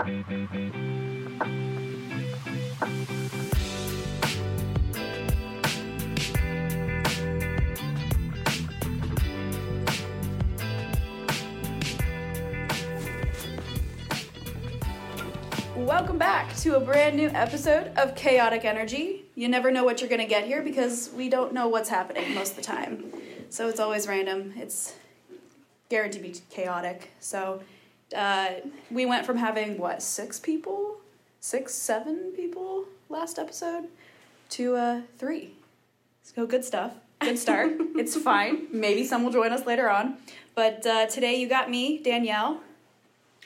Welcome back to a brand new episode of Chaotic Energy. You never know what you're going to get here because we don't know what's happening most of the time. So it's always random. It's guaranteed to be chaotic. So uh, we went from having, what, six people? Six, seven people last episode to uh, three. So good stuff. Good start. it's fine. Maybe some will join us later on. But uh, today you got me, Danielle.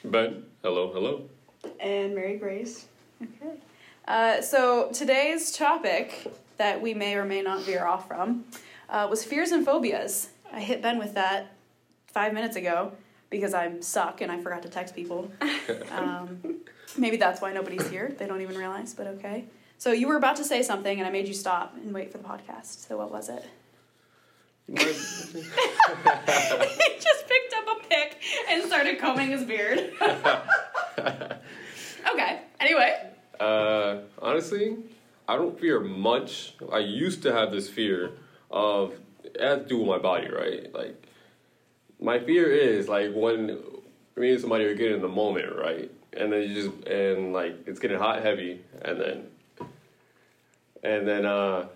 Ben, hello, hello. And Mary Grace. Okay. Uh, so today's topic that we may or may not veer off from uh, was fears and phobias. I hit Ben with that five minutes ago because I'm suck and I forgot to text people. Um, maybe that's why nobody's here. They don't even realize, but okay. So you were about to say something and I made you stop and wait for the podcast. So what was it? He just picked up a pick and started combing his beard. okay. Anyway. uh, honestly, I don't fear much. I used to have this fear of it has to do with my body, right? Like my fear is like when me and somebody are getting in the moment, right? And then you just and like it's getting hot, heavy, and then and then uh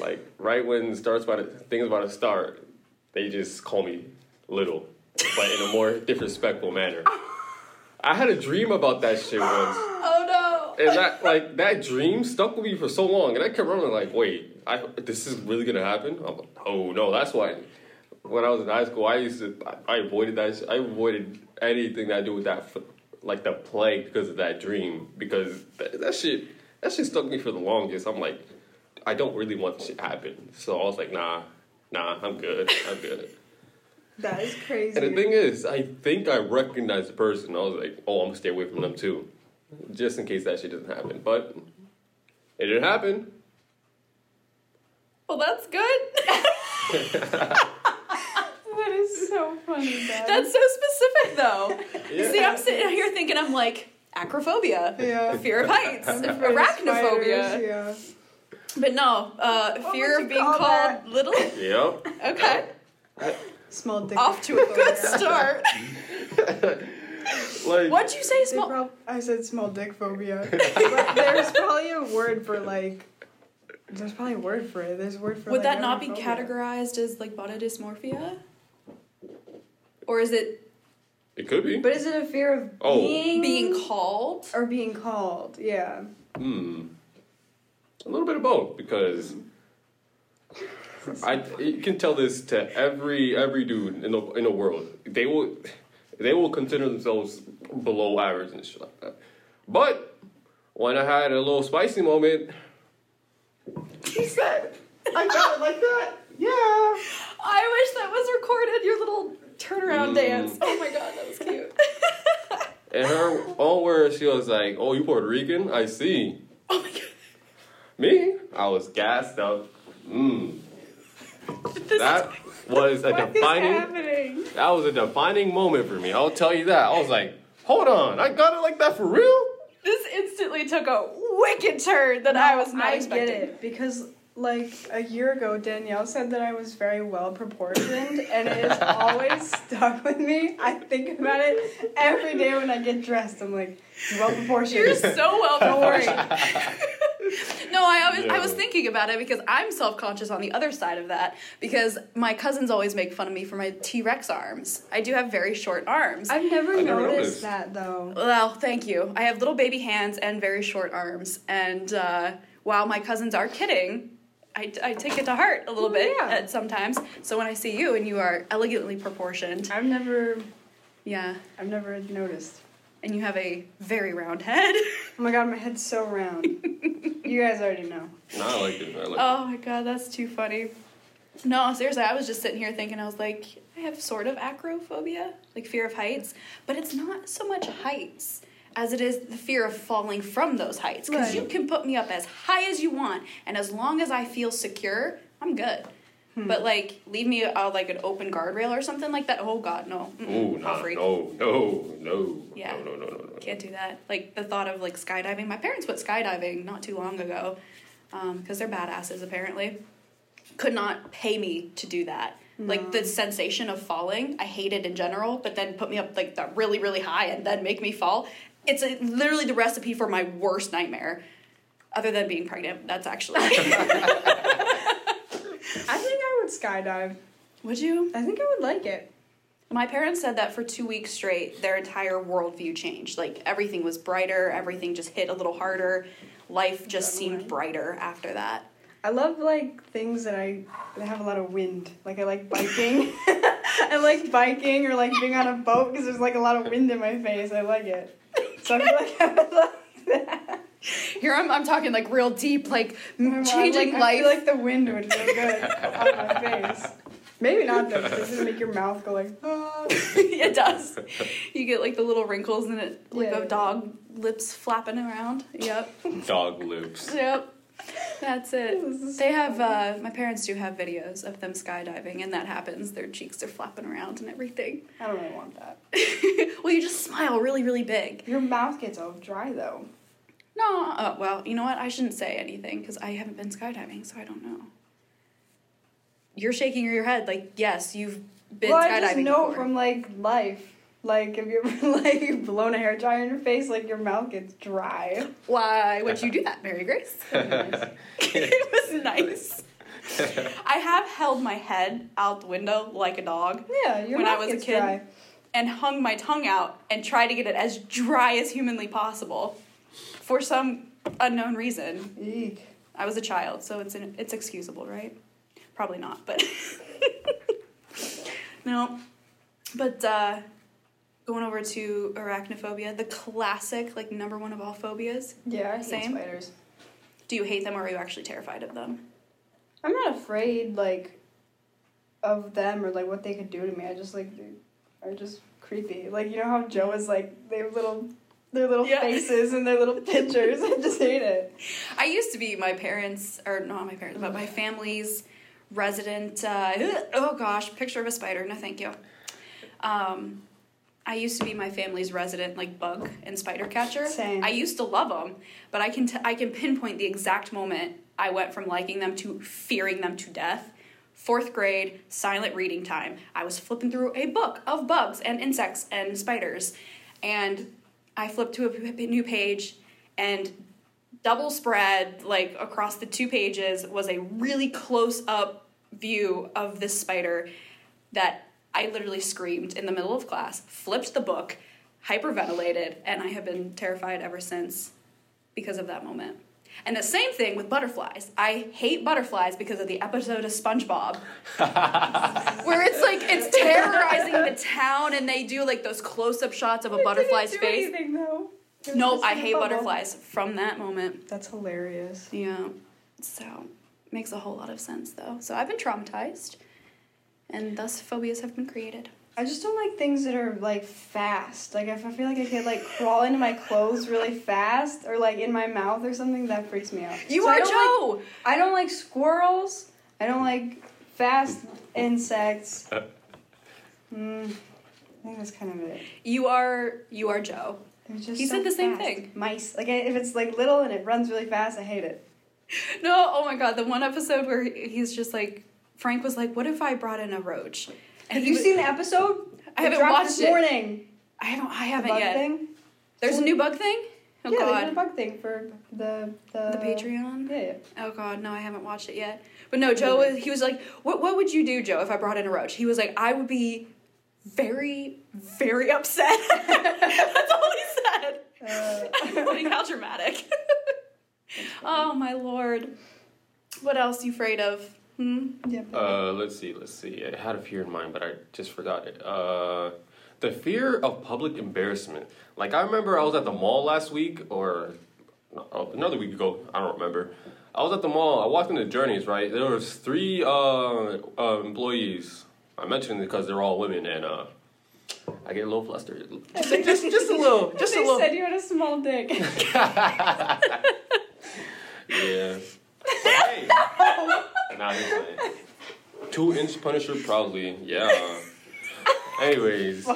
like right when it starts about to, things about to start, they just call me little, but in a more disrespectful manner. I had a dream about that shit once. Oh no. And that like that dream stuck with me for so long, and I kept running like, wait, I this is really gonna happen? I'm like, oh no, that's why. When I was in high school, I used to I, I avoided that. sh- I avoided anything that I do with that, f- like the plague, because of that dream. Because that, that shit, that shit stuck me for the longest. I'm like, I don't really want this shit to happen. So I was like, nah, nah, I'm good, I'm good. That is crazy. And the thing is, I think I recognized the person. I was like, oh, I'm gonna stay away from them too, just in case that shit doesn't happen. But it didn't happen. Well, that's good. that is so funny, Ben. That's so specific, though. You See, I'm sitting here thinking, I'm like, acrophobia, yeah. fear of heights, I'm afraid of arachnophobia. spiders, Yeah. But no, uh, fear of being call called that? little. Yep. Okay, Small dick. off to a good start. Like What'd you say, small? prob- I said small dick phobia. but there's probably a word for like. There's probably a word for it. There's a word for. Would like, that not be arachnophobia. categorized as like body dysmorphia? Or is it it could be. But is it a fear of Oh. being being called? or being called? Yeah. Hmm. A little bit of both because I you can tell this to every every dude in the in the world. They will they will consider themselves below average and shit like that. But when I had a little spicy moment, he said, "I got it like that." Yeah. I wish that was recorded. Your little turnaround Mm. dance. Oh my god, that was cute. and her own words, she was like, "Oh, you Puerto Rican? I see." oh my god. Me, I was gassed up. Mmm. This That was a What is defining. happening? That was a defining moment for me. I'll tell you that. I was like, hold on, I got it like that for real? This instantly took a wicked turn that I was not I expecting. get it because like a year ago, Danielle said that I was very well proportioned, and it has always stuck with me. I think about it every day when I get dressed. I'm like, well proportioned. You're so well proportioned. no, I always I was thinking about it because I'm self conscious on the other side of that because my cousins always make fun of me for my T Rex arms. I do have very short arms. I've never I never noticed, noticed. that though. well, thank you. I have little baby hands and very short arms, and uh, while my cousins are kidding. I, I take it to heart a little Oh, bit yeah. at sometimes. So when I see you and you are elegantly proportioned, I've never, yeah, I've never noticed. and you have a very round head. Oh my god, my head's so round. you guys already know. No, I like it. I like Oh my god, that's too funny. No, seriously, I was just sitting here thinking, I was like, I have sort of acrophobia, like fear of heights, but it's not so much heights as it is the fear of falling from those heights. Because you can put me up as high as you want, and as long as I feel secure, I'm good. But like, leave me uh, like an open guardrail or something like that. Oh God, no. I'll no, no, no, no, Yeah. no, no, no, no, no. Can't do that. Like the thought of like skydiving. My parents went skydiving not too long ago, because they're badasses apparently. Could not pay me to do that. Like the sensation of falling, I hate it in general. But then put me up like that really really high and then make me fall. It's a, literally the recipe for my worst nightmare. Other than being pregnant, that's actually. I think I would skydive. Would you? I think I would like it. My parents said that for two weeks straight, their entire worldview changed. Like everything was brighter, everything just hit a little harder. Life just seemed Definitely. brighter after that. I love like things that I that have a lot of wind. Like I like biking. I like biking or like being on a boat because there's like a lot of wind in my face. I like it. So I feel like I would like that. Here I'm, I'm talking like real deep, like I'm changing like, life. I feel like the wind would feel good on my face. Maybe not though, because it's gonna make your mouth go like. Ah. it does. You get like the little wrinkles and it, like Yeah. a dog lips flapping around. Yep, Dog loops. yep. That's it. They have, uh, my parents do have videos of them skydiving, and that happens. Their cheeks are flapping around and everything. I don't really want that. well, you just smile really, really big. Your mouth gets all dry though. No, uh, well, you know what? I shouldn't say anything because I haven't been skydiving, so I don't know. You're shaking your head like, yes, you've been well, skydiving I just know before. from like life. Like if you ever like blown a hair dryer in your face, like your mouth gets dry. Why would you do that, Mary Grace? it was nice. I have held my head out the window like a dog Yeah, your When I mouth was a gets kid, dry. and hung my tongue out and tried to get it as dry as humanly possible for some unknown reason. Eek. I was a child, so it's an, it's excusable, right? Probably not, but no. But uh, going over to arachnophobia, the classic, like number one of all phobias. Yeah, I hate Same. spiders. Do you hate them, or are you actually terrified of them? I'm not afraid like of them or like what they could do to me. I just like are just creepy. Like you know how Joe is like they have little their little Yeah. faces and their little pictures. I just hate it. I used to be my parents, or not my parents, but my family's resident. Uh, oh gosh, picture of a spider. No, thank you. Um, I used to be my family's resident like bug and spider catcher. Same. I used to love them, but I can t- I can pinpoint the exact moment I went from liking them to fearing them to death. Fourth grade, silent reading time. I was flipping through a book of bugs and insects and spiders, and I flipped to a p- new page, and double spread like across the two pages was a really close up view of this spider that I literally screamed in the middle of class, flipped the book, hyperventilated, and I have been terrified ever since because of that moment. And the same thing with butterflies. I hate butterflies because of the episode of SpongeBob where it's like it's terrorizing the town and they do like those close up shots of a butterfly's It didn't do face. anything, though. Nope, I hate bubble. butterflies from that moment. That's hilarious. Yeah. So, makes a whole lot of sense though. So, I've been traumatized and thus phobias have been created. I just don't like things that are like fast. Like if I feel like I could like crawl into my clothes really fast or like in my mouth or something, that freaks me out. You So are don't Joe! Like, I don't like squirrels. I don't like fast insects. Mm, I think that's kind of it. you are you are Joe. Just He so said the same thing. Mice. Like if it's like little and it runs really fast, I hate it. No, oh my god, the one episode where he's just like Frank was like, "What if I brought in a roach?" And Have you was- seen the episode? I haven't watched this it. morning. I haven't I haven't yet. thing. There's a new bug thing? Oh yeah, god. a bug thing for the the, the Patreon? Yeah, yeah. Oh god, no, I haven't watched it yet. But no, Joe was he was like, "What what would you do, Joe, if I brought in a roach?" He was like, "I would be very very upset." That's all he said. Uh, like how dramatic. oh my lord. What else you afraid of? Hmm? yeah. Uh, let's see, let's see. I had a fear in mind, but I just forgot it. Uh, the fear of public embarrassment. Like I remember, I was at the mall last week, or no, another week ago. I don't remember. I was at the mall. I walked into Journeys. Right, there was three uh, uh, employees. I mentioned it because they're all women, and uh, I get a little flustered. Just, just, just a little, just a they little. said you had a small dick. Yeah. hey. Not just saying. Two inch Punisher, proudly. Yeah. Anyways,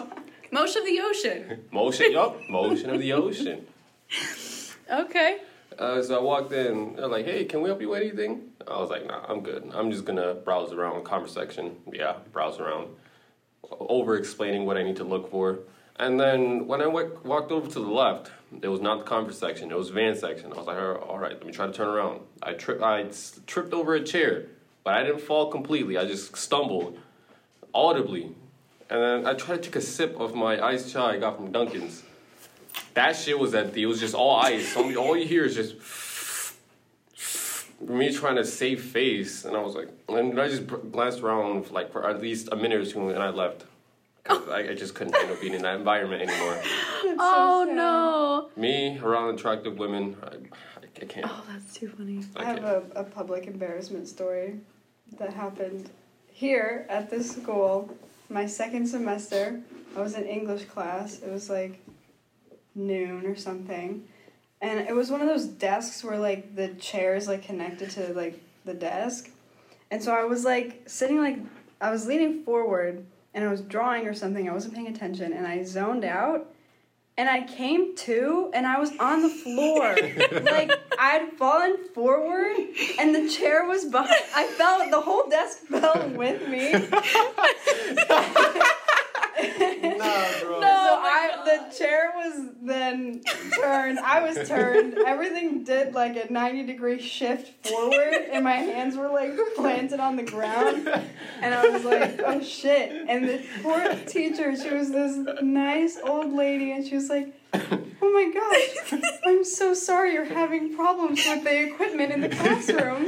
Motion of the ocean. motion. Yup, motion of the ocean. Okay. Uh, so I walked in. They're like, "Hey, can we help you with anything?" I was like, "Nah, I'm good. I'm just gonna browse around Converse section. Yeah, browse around, over explaining what I need to look for." And then when I walked over to the left, it was not the Converse section. It was van section. I was like, "All all right, let me try to turn around." I tripped. I s- tripped over a chair, but I didn't fall completely. I just stumbled audibly, and then I tried to take a sip of my iced chai I got from Dunkin's. That shit was empty. It was just all ice. So all you hear is just me trying to save face, and I was like, and I just glanced around for like for at least a minute or two, and I left. 'Cause I, I just couldn't handle being in that environment anymore. oh sad. no. Me around attractive women, I, I can't. Oh, that's too funny. I I have can't. a, a public embarrassment story that happened here at this school. My second semester, I was in English class. It was like noon or something. And it was one of those desks where like the chair is like connected to like the desk. And so I was like sitting like I was leaning forward and I was drawing or something. I wasn't paying attention and I zoned out and I came to and I was on the floor. like I'd fallen forward and the chair was behind I fell the whole desk fell with me. Nah, bro. So I the chair was then turned. I was turned. Everything did like a ninety degree shift forward, and my hands were like planted on the ground. And I was like, "Oh shit!" And the poor teacher, she was this nice old lady, and she was like, "Oh my gosh, I'm so sorry you're having problems with the equipment in the classroom."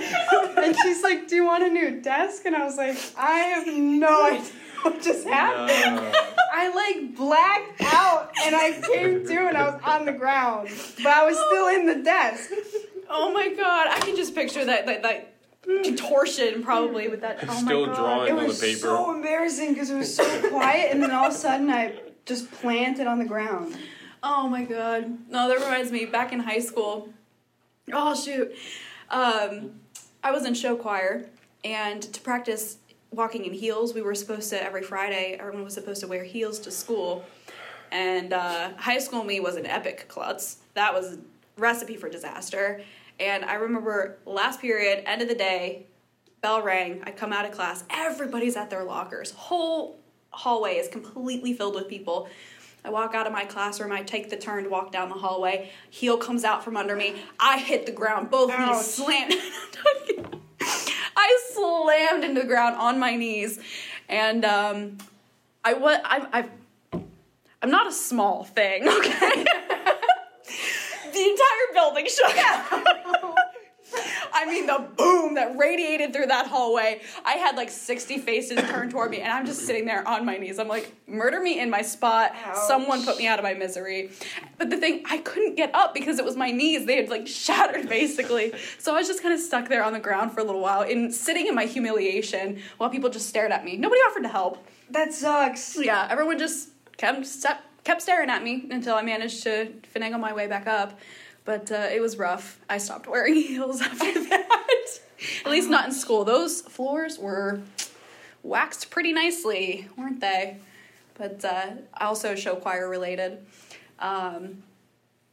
And she's like, "Do you want a new desk?" And I was like, "I have no idea what just happened." Nah. I like blacked out and I came to and I was on the ground, but I was still in the desk. Oh my god. I can just picture that that, that contortion probably with that. Oh my Still god. drawing. It on was the paper. so embarrassing because it was so quiet, and then all of a sudden I just planted on the ground. Oh my god. No, that reminds me, back in high school. Oh shoot. Um, I was in show choir and to practice walking in heels, we were supposed to every Friday, everyone was supposed to wear heels to school. And uh, high school me was an epic klutz. That was a recipe for disaster. And I remember last period, end of the day, bell rang. I come out of class. Everybody's at their lockers. Whole hallway is completely filled with people. I walk out of my classroom. I take the turn to walk down the hallway. Heel comes out from under me. I hit the ground. Both knees slammed. I slammed into the ground on my knees, and um, I was I, I I'm not a small thing. Okay. the entire building shook. I mean, the boom that radiated through that hallway. I had like 60 faces turned toward me, and I'm just sitting there on my knees. I'm like, murder me in my spot. Ouch. Someone put me out of my misery. But the thing, I couldn't get up because it was my knees. They had like shattered basically. So I was just kind of stuck there on the ground for a little while, in sitting in my humiliation while people just stared at me. Nobody offered to help. That sucks. Yeah, everyone just kept kept staring at me until I managed to finagle my way back up. But uh, it was rough. I stopped wearing heels after that. At least not in school. Those floors were waxed pretty nicely, weren't they? But uh, also show choir related. Um,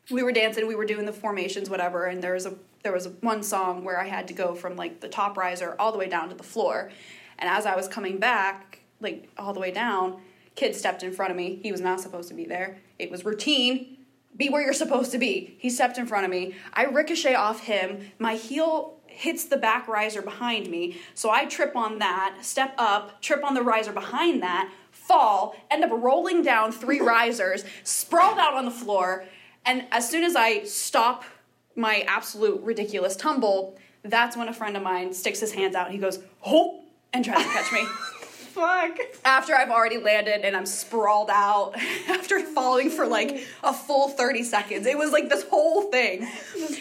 we were dancing, we were doing the formations, whatever, and there was a there was a, one song where I had to go from like the top riser all the way down to the floor. And as I was coming back, like all the way down, kid stepped in front of me. He was not supposed to be there. It was routine. Be where you're supposed to be. He stepped in front of me. I ricochet off him. My heel hits the back riser behind me. So I trip on that, step up, trip on the riser behind that, fall, end up rolling down three risers, sprawled out on the floor. And as soon as I stop my absolute ridiculous tumble, that's when a friend of mine sticks his hands out and he goes, oh, and tries to catch me. Fuck. after I've already landed and I'm sprawled out after falling for like a full 30 seconds. It was like this whole thing.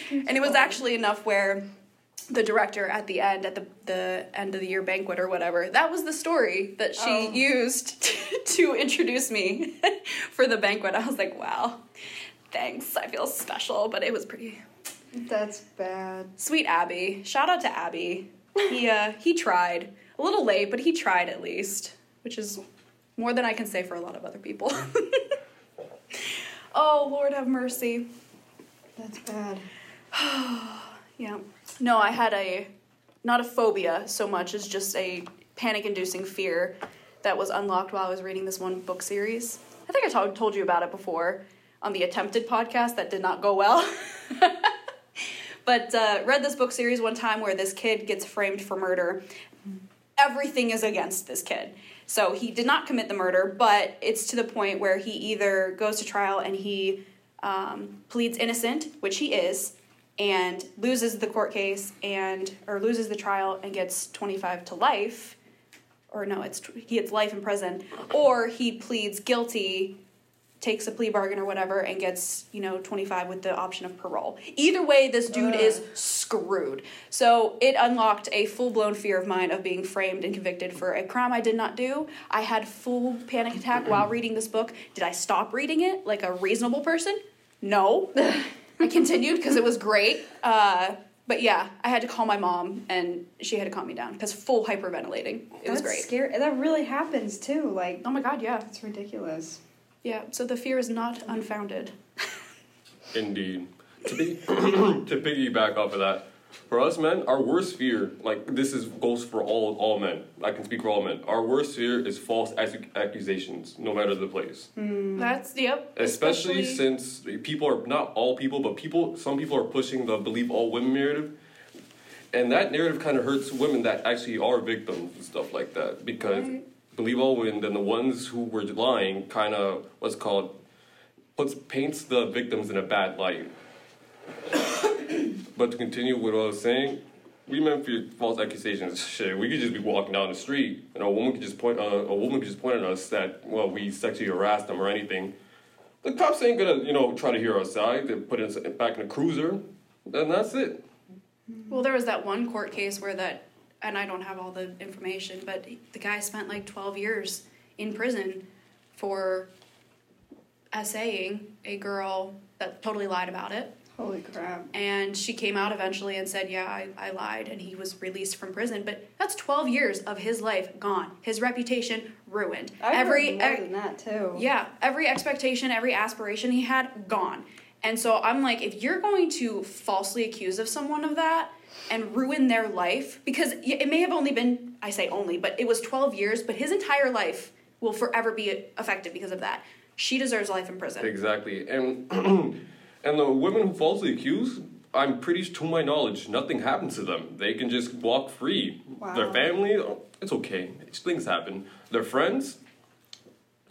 And it was actually enough where the director at the end, at the, the end of the year banquet or whatever, that was the story that she Oh. used to introduce me for the banquet. I was like, wow, thanks. I feel special, but it was pretty That's bad. sweet Abby. Shout out to Abby. He uh he tried. A little late, but he tried at least, which is more than I can say for a lot of other people. oh, Lord have mercy. That's bad. Yeah. No, I had a not a phobia so much as just a panic inducing fear that was unlocked while I was reading this one book series. I think I told told you about it before on the attempted podcast that did not go well. but uh, read this book series one time where this kid gets framed for murder. Everything is against this kid. So he did not commit the murder, but it's to the point where he either goes to trial and he um, pleads innocent, which he is, and loses the court case and or loses the trial and gets 25 to life or no it's he gets life in prison or he pleads guilty takes a plea bargain or whatever and gets you know 25 with the option of parole either way this dude Ugh. is screwed so it unlocked a full-blown fear of mine of being framed and convicted for a crime i did not do i had full panic attack while reading this book did i stop reading it like a reasonable person no I continued because it was great. Uh, but yeah, I had to call my mom and she had to calm me down because full hyperventilating. It was That's great. Scary. That really happens too. Like Oh my god, yeah. it's ridiculous. Yeah, so the fear is not unfounded. Indeed. To be to piggyback off of that, for us men, our worst fear, like this is goes for all all men. I can speak for all men. Our worst fear is false accusations, no matter the place. Hmm. That's, yep. Especially, since people are not all people, but people some people are pushing the believe all women narrative. And that narrative kind of hurts women that actually are victims and stuff like that because Right. Believe all women, then the ones who were lying kind of what's called puts paints the victims in a bad light. but to continue with what I was saying, we men fear false accusations. Shit, we could just be walking down the street and a woman could just point uh, a woman could just point at us that well we sexually harassed them or anything. The cops ain't gonna you know try to hear our side. They put us back in a cruiser, and that's it. Well, there was that one court case where that, and I don't have all the information, but the guy spent like 12 years in prison for essaying a girl that totally lied about it. Holy crap. And she came out eventually and said, Yeah, I, I lied. And he was released from prison. But that's 12 years of his life gone. His reputation ruined. I've every, heard more than that too. yeah, every expectation, every aspiration he had, gone. And so I'm like, if you're going to falsely accuse of someone of that and ruin their life, because it may have only been, I say only, but it was 12 years, but his entire life will forever be affected because of that. She deserves life in prison. Exactly, and and the women who falsely accuse, I'm pretty, to my knowledge, nothing happens to them. They can just walk free. Their family, oh, it's okay. Things happen. Their friends,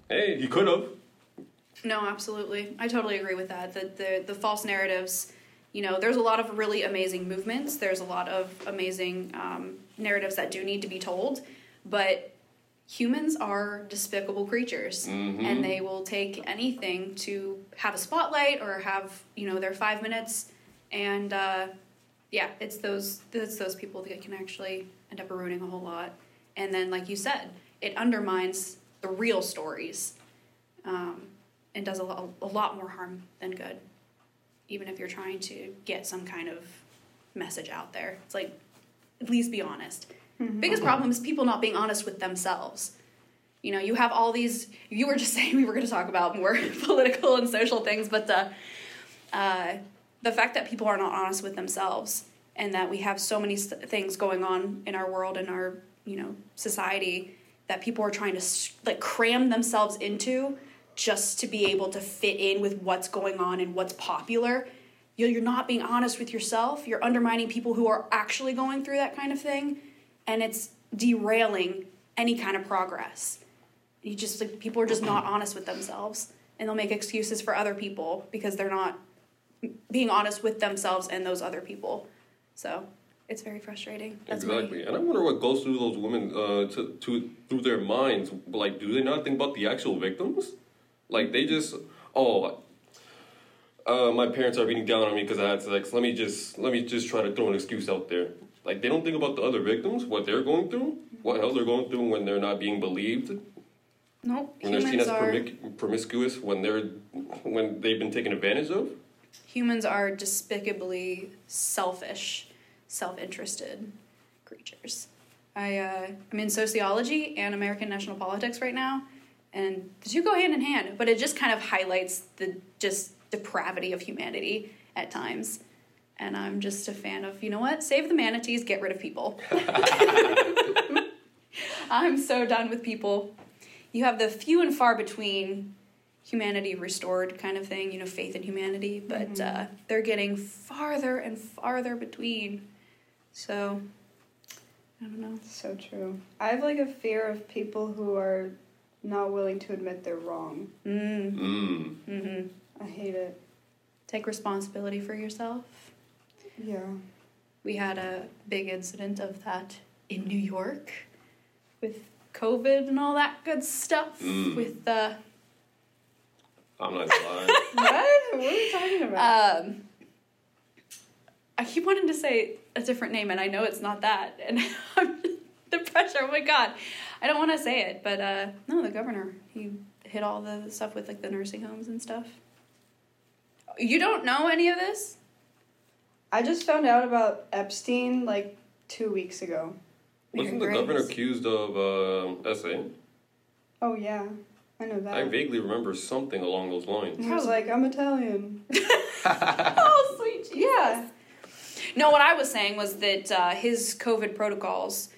hey, he could have. No, absolutely. I totally agree with that. The, the the false narratives, you know, there's a lot of really amazing movements. There's a lot of amazing um, narratives that do need to be told, but humans are despicable creatures, and they will take anything to have a spotlight or have you know their five minutes, and uh, yeah, it's those it's those people that can actually end up ruining a whole lot. And then, like you said, it undermines the real stories um, and does a lot, a lot more harm than good. Even if you're trying to get some kind of message out there, it's like at least be honest. Biggest problem is people not being honest with themselves. You know, you have all these. You were just saying we were going to talk about more political and social things, but uh, uh, the fact that people are not honest with themselves and that we have so many st- things going on in our world and our you know society that people are trying to like cram themselves into just to be able to fit in with what's going on and what's popular. You're, not being honest with yourself. You're undermining people who are actually going through that kind of thing and it's derailing any kind of progress. You just like people are just not honest with themselves and they'll make excuses for other people because they're not being honest with themselves and those other people. So it's very frustrating. That's exactly, and I wonder what goes through those women uh, to, to through their minds. Like, do they not think about the actual victims? Like, they just, oh, uh, my parents are beating down on me because I had sex. Let me just let me just try to throw an excuse out there. Like, they don't think about the other victims, what they're going through, what hell they're going through when they're not being believed, nope when they're seen humans as are promiscuous, when they're when they've been taken advantage of. humans are despicably selfish self-interested creatures I uh, I'm in sociology and American national politics right now, and the two go hand in hand. But it just kind of highlights the just depravity of humanity at times. And I'm just a fan of you know what? Save the manatees, get rid of people. I'm so done with people. You have the few and far between humanity restored kind of thing, you know, faith in humanity, but uh, they're getting farther and farther between. So, I don't know. So true. I have like a fear of people who are not willing to admit they're wrong. Mm. Mm. Mm-hmm. I hate it. Take responsibility for yourself. Yeah. We had a big incident of that in New York with COVID and all that good stuff. Mm. With the. I'm not gonna what? What are we talking about? um, I keep wanting to say a different name, and I know it's not that. And I'm the pressure. Oh my god, I don't want to say it, but uh, no, the governor he hit all the stuff with like the nursing homes and stuff. You don't know any of this? I just found out about Epstein like two weeks ago. Wasn't the Grace. governor accused of uh, SA? Oh yeah, I know that. I vaguely remember something along those lines. he was like, "I'm Italian." oh, sweet Jesus. Yeah. No, what I was saying was that uh, his COVID protocols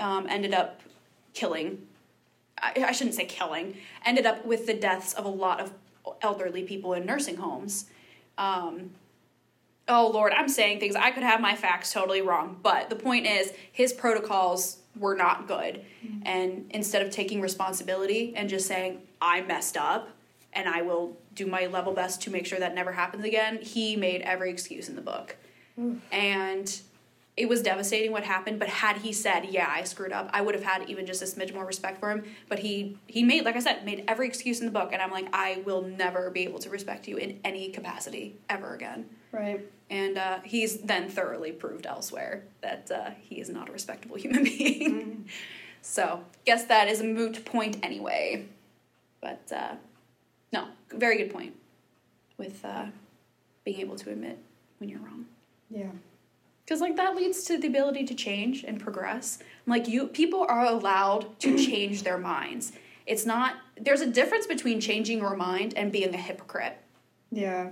um, ended up killing. I, I shouldn't say killing. Ended up with the deaths of a lot of elderly people in nursing homes. Um, oh Lord, I'm saying things. I could have my facts totally wrong, but the point is, his protocols were not good. And instead of taking responsibility and just saying I messed up and I will do my level best to make sure that never happens again, he made every excuse in the book and it was devastating what happened but had he said yeah i screwed up i would have had even just a smidge more respect for him. But he he made like i said made every excuse in the book and i'm like i will never be able to respect you in any capacity ever again. Right. and uh, he's then thoroughly proved elsewhere that uh, he is not a respectable human being. So guess that is a moot point anyway. But uh, no very good point with uh, being able to admit when you're wrong. Yeah. Because like that leads to the ability to change and progress. Like you people are allowed to change their minds. It's not there's a difference between changing your mind and being a hypocrite. Yeah.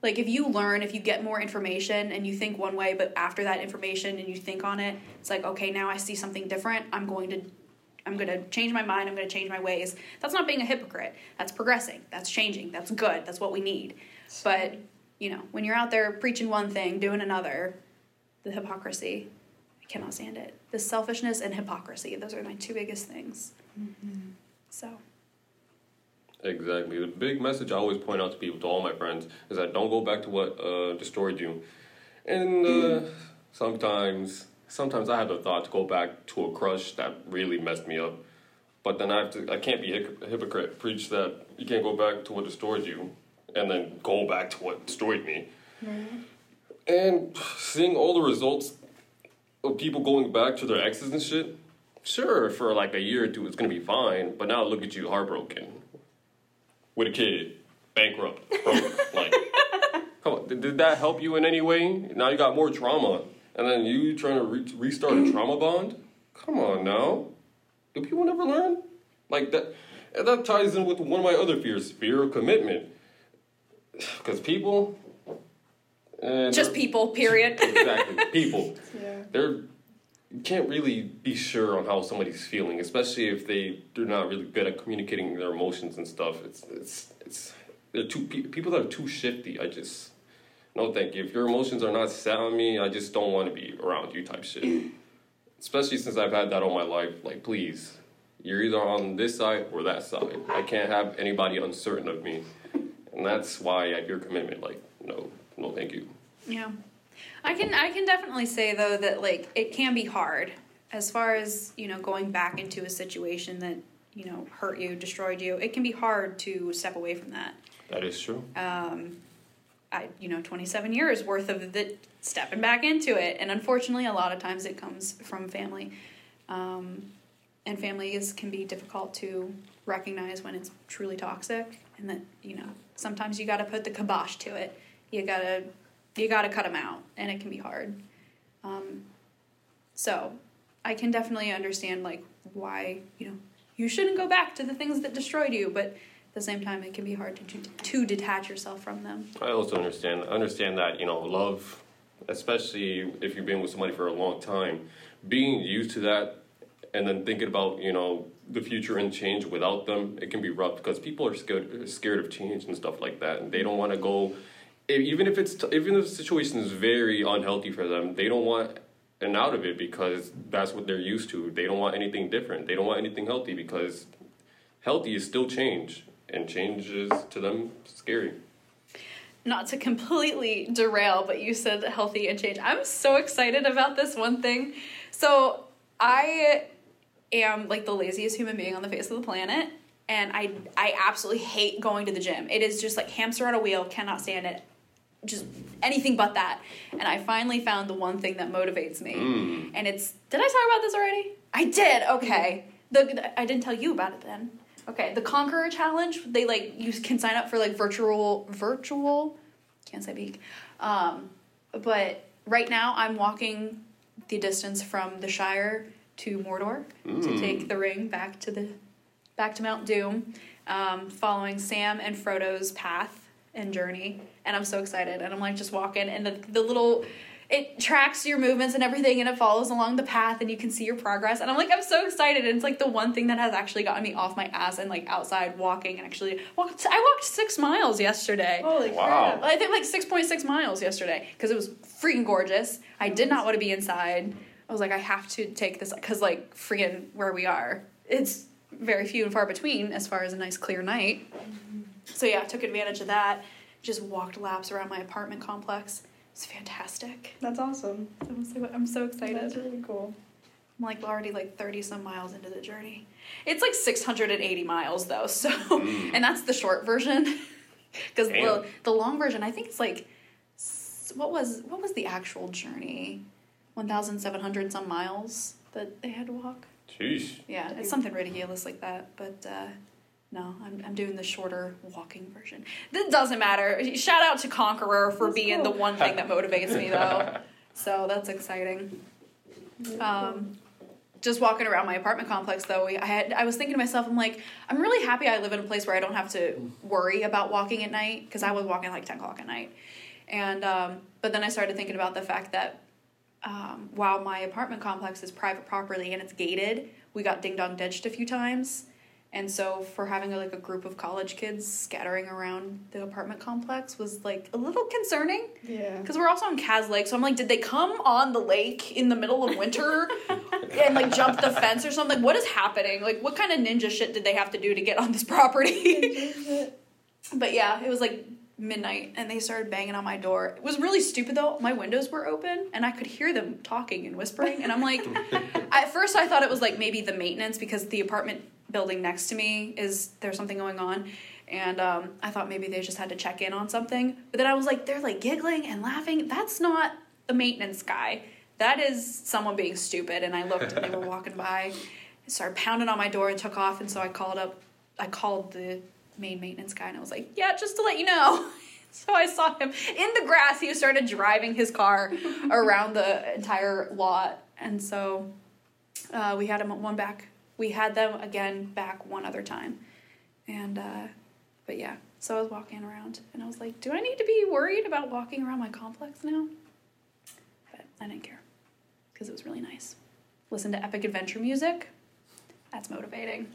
like if you learn if you get more information and you think one way but after that information and you think on it it's like okay now i see something different. I'm going to i'm going to change my mind. I'm going to change my ways. That's not being a hypocrite. That's progressing. That's changing. That's good. That's what we need. But you know when you're out there preaching one thing doing another the hypocrisy i cannot stand it the selfishness and hypocrisy those are my two biggest things so Exactly. The big message I always point out to people, to all my friends, is that don't go back to what uh, destroyed you. And uh, sometimes, sometimes I have the thought to go back to a crush that really messed me up. But then I have to, I can't be a hypocrite. Preach that you can't go back to what destroyed you, and then go back to what destroyed me. And seeing all the results of people going back to their exes and shit, sure, for like a year or two, it's gonna be fine. But now look at you, heartbroken, with a kid, bankrupt, broke. like, come on, did, did that help you in any way? Now you got more trauma, and then you trying to re- restart a mm. trauma bond? Come on now, do people never learn? Like that, that ties in with one of my other fears: fear of commitment. Because people, eh, just people period exactly people Yeah. they're you can't really be sure on how somebody's feeling, especially if they they're not really good at communicating their emotions and stuff. It's it's it's they're too people that are too shifty. I just no thank you. If your emotions are not set on me, I just don't want to be around you type shit. especially since I've had that all my life. Like please, you're either on this side or that side. I can't have anybody uncertain of me, and that's why I fear commitment. Like no no thank you. Yeah. I can I can definitely say though that like it can be hard as far as, you know, going back into a situation that, you know, hurt you, destroyed you. It can be hard to step away from that. That is true. Um I you know, 27 years worth of the stepping back into it and unfortunately a lot of times it comes from family. Um and family is can be difficult to recognize when it's truly toxic and that, you know, sometimes you got to put the kibosh to it. You got to you got to cut them out and it can be hard um, so I can definitely understand like why you know you shouldn't go back to the things that destroyed you, but at the same time, it can be hard to to detach yourself from them. I also understand understand that you know love, especially if you've been with somebody for a long time, being used to that, and then thinking about you know the future and change without them, it can be rough because people are scared scared of change and stuff like that, and they don't want to go. Even if it's even if the situation is very unhealthy for them, they don't want an out of it because that's what they're used to. They don't want anything different. They don't want anything healthy because healthy is still change, and change is to them scary. not to completely derail, but you said healthy and change. I'm so excited about this one thing. So I am like the laziest human being on the face of the planet, and I I absolutely hate going to the gym. It is just like hamster on a wheel. Cannot stand it. Just anything but that. And I finally found the one thing that motivates me, Mm. and it's. Did I talk about this already? I did. Okay. The, the I didn't tell you about it then. Okay, the Conqueror Challenge. They like you can sign up for like virtual virtual. Can't say beak. Um, but right now I'm walking the distance from the Shire to Mordor to Mm. take the ring back to the back to Mount Doom, um, following Sam and Frodo's path and journey. And I'm so excited. And I'm like just walking, and the, the little it tracks your movements and everything, and it follows along the path, and you can see your progress. And I'm like, I'm so excited. And it's like the one thing that has actually gotten me off my ass and like outside walking. And actually, walked. I walked six miles yesterday. Holy Wow. crap. I think like 6.6 miles yesterday because it was freaking gorgeous. I did not want to be inside. I was like, I have to take this because, like, freaking where we are, it's very few and far between as far as a nice clear night. Mm-hmm. So, yeah, I took advantage of that. Just walked laps around my apartment complex. It's fantastic. That's awesome. I'm so, I'm so excited. That's really cool. I'm like already like 30 some miles into the journey. It's like 680 miles though, so and that's the short version. Cuz the, the long version, I think it's like what was what was the actual journey? 1700 some miles that they had to walk. Jeez. Yeah, it's something ridiculous like that, but uh no, I'm, I'm doing the shorter walking version. That doesn't matter. Shout out to Conqueror for That's being cool. the one thing that motivates me, though. So that's exciting. Um, just walking around my apartment complex though we, i had i was thinking to myself i'm like i'm really happy i live in a place where i don't have to worry about walking at night because i was walking like 10 o'clock at night and um, but then i started thinking about the fact that um, while my apartment complex is private property and it's gated we got ding dong ditched a few times and so for having like a group of college kids scattering around the apartment complex was like a little concerning Yeah. because we're also on Kaz Lake, so I'm like, did they come on the lake in the middle of winter and like jump the fence or something? What is happening? Like, what kind of ninja shit did they have to do to get on this property? but yeah, it was like midnight and they started banging on my door. It was really stupid though. My windows were open and I could hear them talking and whispering. And I'm like, at first I thought it was like maybe the maintenance because the apartment building next to me is there's something going on. And um, I thought maybe they just had to check in on something. But then I was like, they're like giggling and laughing. That's not the maintenance guy. That is someone being stupid. And I looked and they were walking by, started pounding on my door and took off. And so I called up, I called the main maintenance guy and I was like, yeah, just to let you know. So I saw him in the grass. He started driving his car around the entire lot. And so uh, we had him one back. We had them again back one other time. And, uh, but yeah, so I was walking around and I was like, do I need to be worried about walking around my complex now? But I didn't care because it was really nice. Listen to epic adventure music. That's motivating.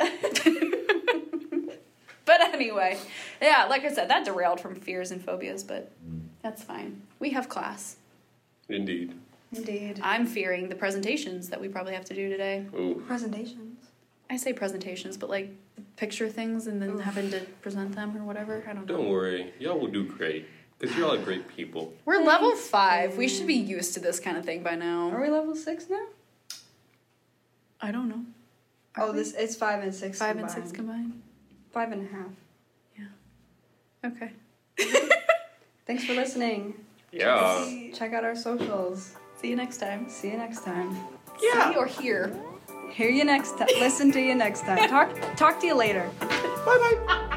but anyway, yeah, like I said, that derailed from fears and phobias, but that's fine. We have class. Indeed. Indeed. I'm fearing the presentations that we probably have to do today. Ooh. Presentations. I say presentations, but like picture things and then having to present them or whatever. I don't know. Don't worry. Y'all will do great. Because you're all great people. We're level five. We should be used to this kind of thing by now. Are we level six now? I don't know. Oh, this it's five and six. Five combined. and six combined. Five and a half. Yeah. Okay. Thanks for listening. Yeah. Check out our socials. See you next time. See you next time. See or hear. Hear you next time. Listen to you next time. Talk talk to you later. Bye bye.